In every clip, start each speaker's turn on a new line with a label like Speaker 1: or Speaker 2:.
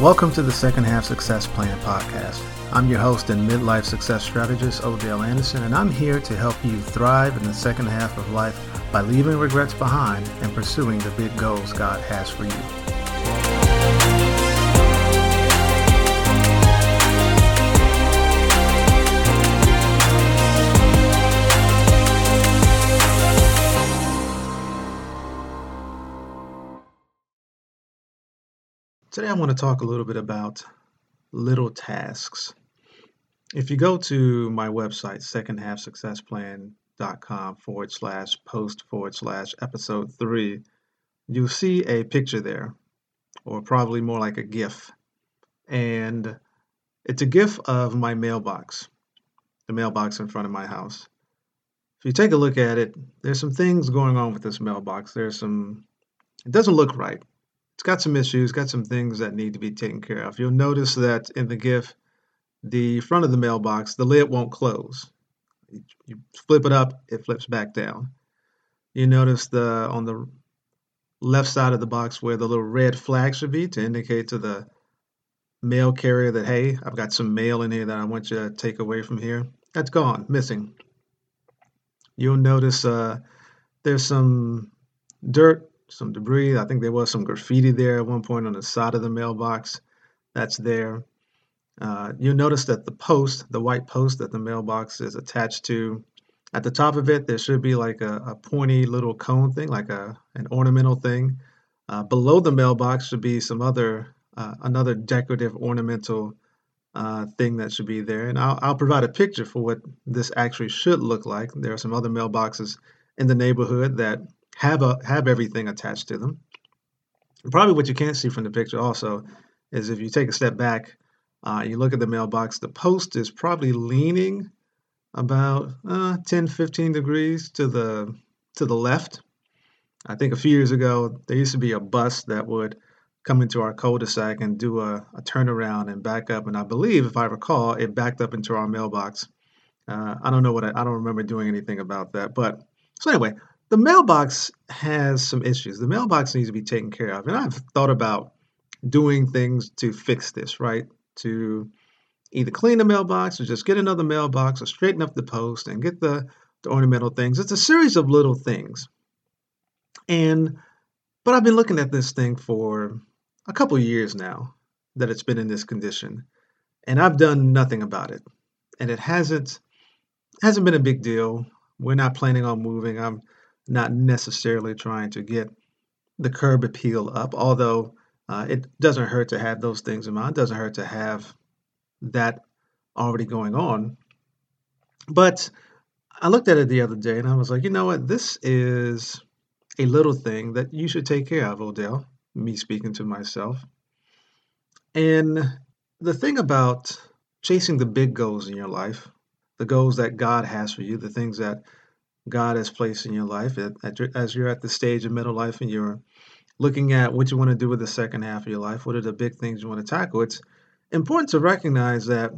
Speaker 1: Welcome to the Second Half Success Plan podcast. I'm your host and midlife success strategist, Odell Anderson, and I'm here to help you thrive in the second half of life by leaving regrets behind and pursuing the big goals God has for you. Today, I want to talk a little bit about little tasks. If you go to my website, secondhalfsuccessplan.com forward slash post forward slash episode three, you'll see a picture there, or probably more like a GIF. And it's a GIF of my mailbox, the mailbox in front of my house. If you take a look at it, there's some things going on with this mailbox. There's some, it doesn't look right it's got some issues, got some things that need to be taken care of. You'll notice that in the GIF, the front of the mailbox, the lid won't close. You flip it up, it flips back down. You notice the on the left side of the box where the little red flag should be to indicate to the mail carrier that, hey, I've got some mail in here that I want you to take away from here. That's gone, missing. You'll notice uh, there's some dirt some debris. I think there was some graffiti there at one point on the side of the mailbox. That's there. Uh, you'll notice that the post, the white post that the mailbox is attached to, at the top of it, there should be like a, a pointy little cone thing, like a an ornamental thing. Uh, below the mailbox should be some other, uh, another decorative ornamental uh, thing that should be there. And I'll, I'll provide a picture for what this actually should look like. There are some other mailboxes in the neighborhood that have a have everything attached to them. Probably what you can't see from the picture also is if you take a step back, uh, you look at the mailbox, the post is probably leaning about uh, 10, 15 degrees to the to the left. I think a few years ago there used to be a bus that would come into our cul-de-sac and do a, a turnaround and back up. And I believe, if I recall, it backed up into our mailbox. Uh, I don't know what I, I don't remember doing anything about that. But so anyway, the mailbox has some issues. The mailbox needs to be taken care of. And I've thought about doing things to fix this, right? To either clean the mailbox or just get another mailbox or straighten up the post and get the, the ornamental things. It's a series of little things. And but I've been looking at this thing for a couple years now that it's been in this condition. And I've done nothing about it. And it hasn't hasn't been a big deal. We're not planning on moving. I'm not necessarily trying to get the curb appeal up, although uh, it doesn't hurt to have those things in mind. It doesn't hurt to have that already going on. But I looked at it the other day and I was like, you know what? This is a little thing that you should take care of, Odell. Me speaking to myself. And the thing about chasing the big goals in your life, the goals that God has for you, the things that God has placed in your life as you're at the stage of middle life and you're looking at what you want to do with the second half of your life. What are the big things you want to tackle? It's important to recognize that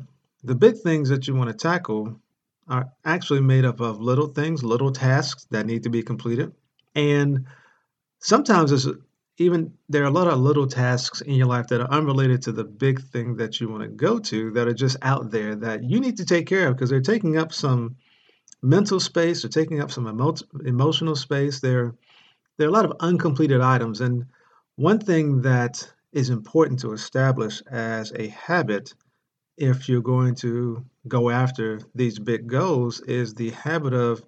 Speaker 1: the big things that you want to tackle are actually made up of little things, little tasks that need to be completed. And sometimes it's even there are a lot of little tasks in your life that are unrelated to the big thing that you want to go to that are just out there that you need to take care of because they're taking up some mental space or taking up some emo- emotional space. There, there are a lot of uncompleted items. And one thing that is important to establish as a habit if you're going to go after these big goals is the habit of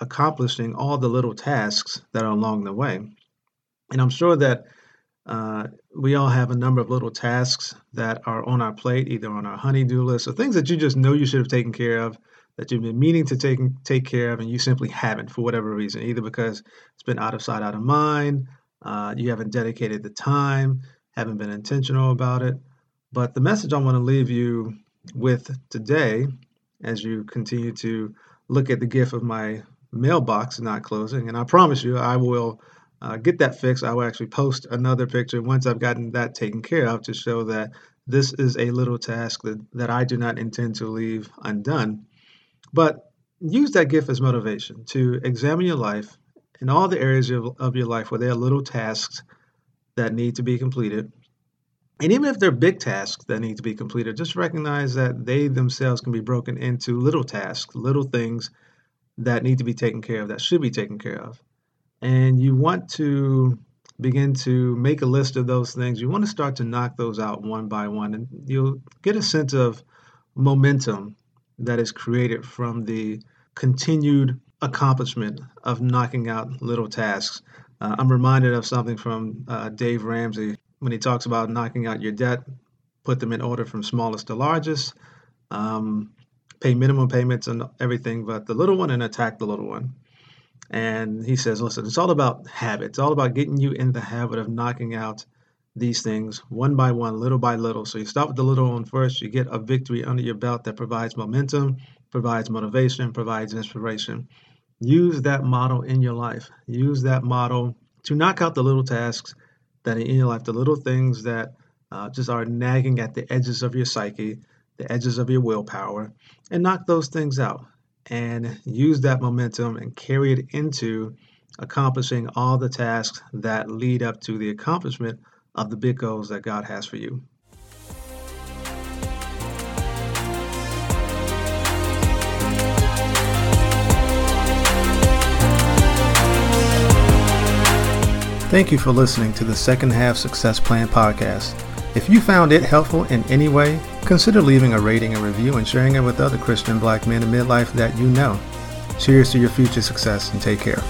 Speaker 1: accomplishing all the little tasks that are along the way. And I'm sure that uh, we all have a number of little tasks that are on our plate, either on our honey-do list or things that you just know you should have taken care of that you've been meaning to take take care of and you simply haven't for whatever reason, either because it's been out of sight, out of mind, uh, you haven't dedicated the time, haven't been intentional about it. But the message I want to leave you with today, as you continue to look at the GIF of my mailbox not closing, and I promise you, I will uh, get that fixed. I will actually post another picture once I've gotten that taken care of to show that this is a little task that, that I do not intend to leave undone. But use that gift as motivation to examine your life in all the areas of, your life where there are little tasks that need to be completed And even if they're big tasks that need to be completed, just recognize that they themselves can be broken into little tasks, little things that need to be taken care of, that should be taken care of. And you want to begin to make a list of those things. You want to start to knock those out one by one, and you'll get a sense of momentum that is created from the continued accomplishment of knocking out little tasks. Uh, I'm reminded of something from uh, Dave Ramsey when he talks about knocking out your debt, put them in order from smallest to largest, um, pay minimum payments on everything but the little one, and attack the little one. And he says, listen, it's all about habit. It's all about getting you in the habit of knocking out these things one by one, little by little. So you start with the little one first, you get a victory under your belt that provides momentum, provides motivation, provides inspiration. Use that model in your life. Use that model to knock out the little tasks that are in your life, the little things that uh, just are nagging at the edges of your psyche, the edges of your willpower, and knock those things out and use that momentum and carry it into accomplishing all the tasks that lead up to the accomplishment of the big goals that God has for you. Thank you for listening to the Second Half Success Plan podcast. If you found it helpful in any way, consider leaving a rating and review and sharing it with other Christian black men in midlife that you know. Cheers to your future success and take care.